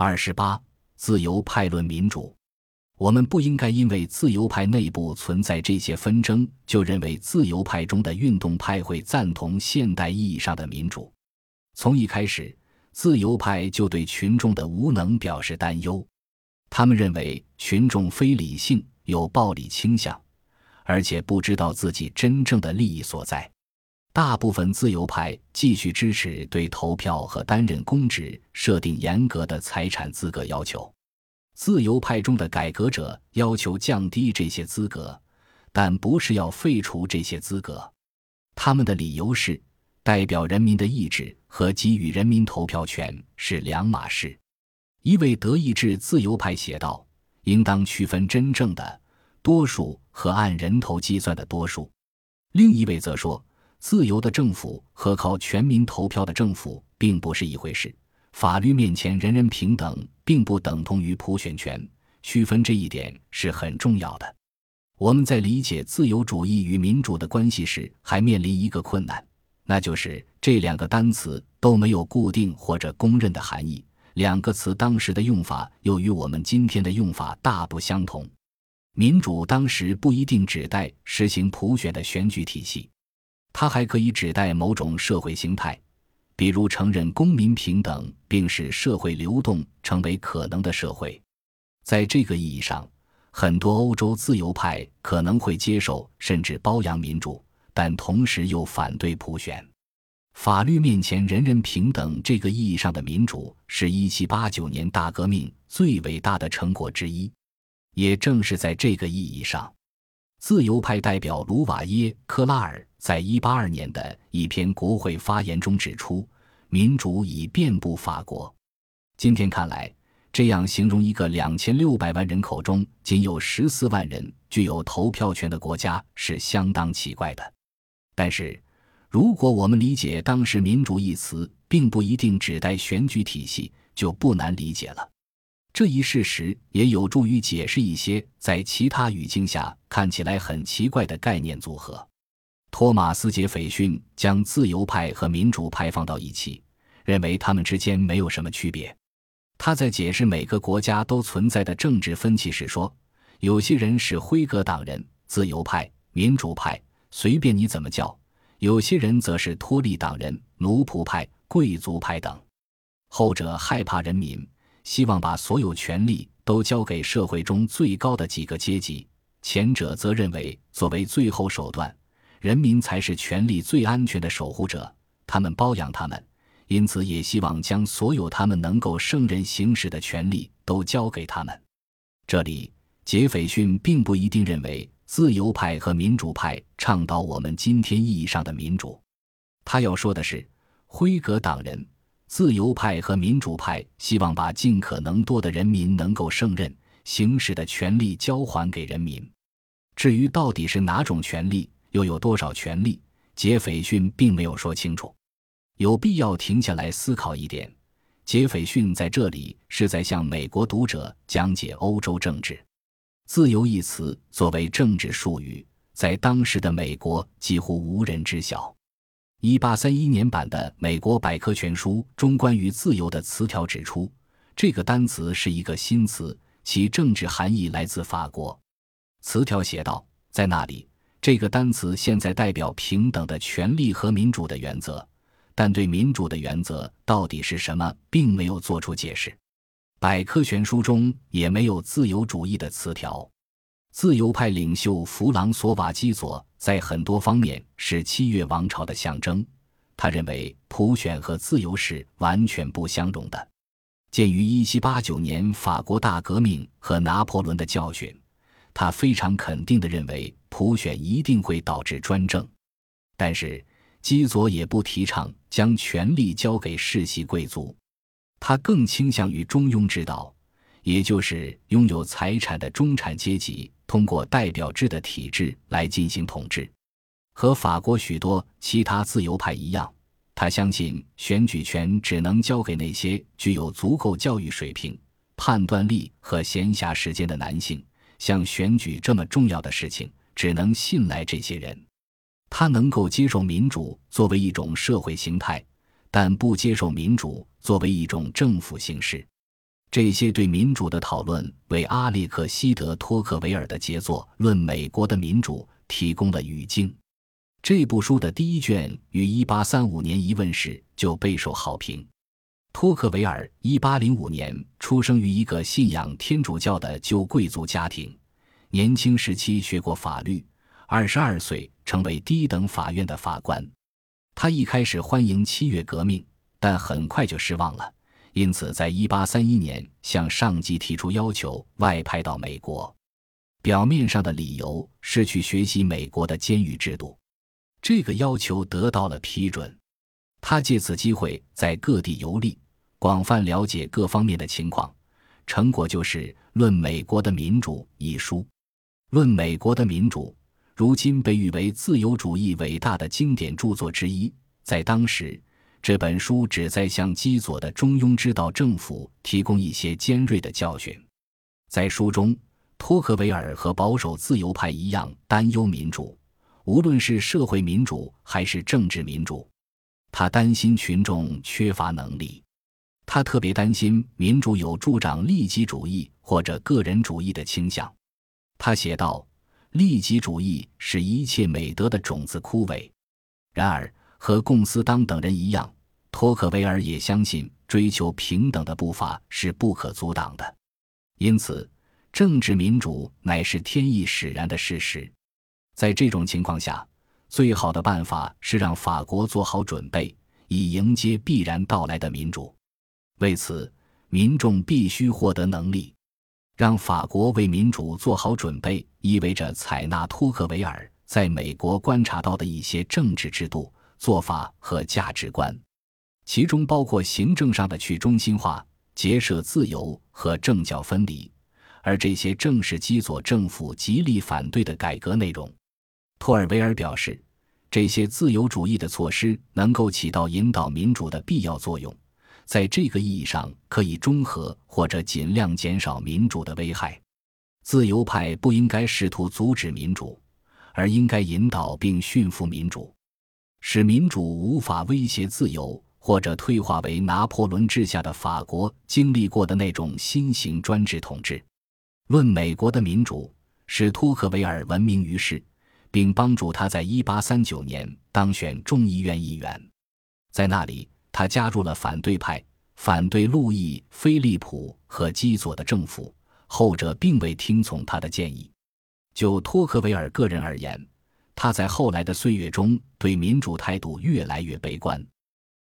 二十八，自由派论民主。我们不应该因为自由派内部存在这些纷争，就认为自由派中的运动派会赞同现代意义上的民主。从一开始，自由派就对群众的无能表示担忧。他们认为群众非理性，有暴力倾向，而且不知道自己真正的利益所在。大部分自由派继续支持对投票和担任公职设定严格的财产资格要求。自由派中的改革者要求降低这些资格，但不是要废除这些资格。他们的理由是，代表人民的意志和给予人民投票权是两码事。一位德意志自由派写道：“应当区分真正的多数和按人头计算的多数。”另一位则说：“自由的政府和靠全民投票的政府并不是一回事。”法律面前人人平等，并不等同于普选权。区分这一点是很重要的。我们在理解自由主义与民主的关系时，还面临一个困难，那就是这两个单词都没有固定或者公认的含义。两个词当时的用法又与我们今天的用法大不相同。民主当时不一定指代实行普选的选举体系，它还可以指代某种社会形态。比如承认公民平等，并使社会流动成为可能的社会，在这个意义上，很多欧洲自由派可能会接受甚至褒扬民主，但同时又反对普选。法律面前人人平等这个意义上的民主，是一七八九年大革命最伟大的成果之一。也正是在这个意义上，自由派代表卢瓦耶·克拉尔。在一八二年的一篇国会发言中指出，民主已遍布法国。今天看来，这样形容一个两千六百万人口中仅有十四万人具有投票权的国家是相当奇怪的。但是，如果我们理解当时“民主”一词并不一定指代选举体系，就不难理解了。这一事实也有助于解释一些在其他语境下看起来很奇怪的概念组合。托马斯·杰斐逊将自由派和民主派放到一起，认为他们之间没有什么区别。他在解释每个国家都存在的政治分歧时说：“有些人是辉格党人、自由派、民主派，随便你怎么叫；有些人则是托利党人、奴仆派、贵族派等。后者害怕人民，希望把所有权力都交给社会中最高的几个阶级；前者则认为，作为最后手段。”人民才是权力最安全的守护者，他们包养他们，因此也希望将所有他们能够胜任行使的权利都交给他们。这里，杰斐逊并不一定认为自由派和民主派倡导我们今天意义上的民主。他要说的是，辉格党人、自由派和民主派希望把尽可能多的人民能够胜任行使的权利交还给人民。至于到底是哪种权利？又有多少权利？杰斐逊并没有说清楚。有必要停下来思考一点：杰斐逊在这里是在向美国读者讲解欧洲政治。自由一词作为政治术语，在当时的美国几乎无人知晓。一八三一年版的《美国百科全书》中关于自由的词条指出，这个单词是一个新词，其政治含义来自法国。词条写道：“在那里。”这个单词现在代表平等的权利和民主的原则，但对民主的原则到底是什么，并没有做出解释。百科全书中也没有自由主义的词条。自由派领袖弗朗索瓦基佐在很多方面是七月王朝的象征。他认为普选和自由是完全不相容的。鉴于1789年法国大革命和拿破仑的教训。他非常肯定地认为普选一定会导致专政，但是基佐也不提倡将权力交给世袭贵族，他更倾向于中庸之道，也就是拥有财产的中产阶级通过代表制的体制来进行统治。和法国许多其他自由派一样，他相信选举权只能交给那些具有足够教育水平、判断力和闲暇时间的男性。像选举这么重要的事情，只能信赖这些人。他能够接受民主作为一种社会形态，但不接受民主作为一种政府形式。这些对民主的讨论为阿列克西德·托克维尔的杰作《论美国的民主》提供了语境。这部书的第一卷于1835年一问世就备受好评。托克维尔1805年出生于一个信仰天主教的旧贵族家庭，年轻时期学过法律，22岁成为低等法院的法官。他一开始欢迎七月革命，但很快就失望了。因此，在1831年向上级提出要求外派到美国，表面上的理由是去学习美国的监狱制度。这个要求得到了批准，他借此机会在各地游历，广泛了解各方面的情况。成果就是《论美国的民主》一书。《论美国的民主》如今被誉为自由主义伟大的经典著作之一，在当时。这本书旨在向基佐的中庸之道政府提供一些尖锐的教训。在书中，托克维尔和保守自由派一样担忧民主，无论是社会民主还是政治民主。他担心群众缺乏能力，他特别担心民主有助长利己主义或者个人主义的倾向。他写道：“利己主义使一切美德的种子枯萎。”然而。和贡斯当等人一样，托克维尔也相信追求平等的步伐是不可阻挡的。因此，政治民主乃是天意使然的事实。在这种情况下，最好的办法是让法国做好准备，以迎接必然到来的民主。为此，民众必须获得能力。让法国为民主做好准备，意味着采纳托克维尔在美国观察到的一些政治制度。做法和价值观，其中包括行政上的去中心化、结社自由和政教分离，而这些正是基佐政府极力反对的改革内容。托尔维尔表示，这些自由主义的措施能够起到引导民主的必要作用，在这个意义上可以中和或者尽量减少民主的危害。自由派不应该试图阻止民主，而应该引导并驯服民主。使民主无法威胁自由，或者退化为拿破仑治下的法国经历过的那种新型专制统治。论美国的民主，使托克维尔闻名于世，并帮助他在1839年当选众议院议员。在那里，他加入了反对派，反对路易·菲利普和基佐的政府，后者并未听从他的建议。就托克维尔个人而言，他在后来的岁月中对民主态度越来越悲观。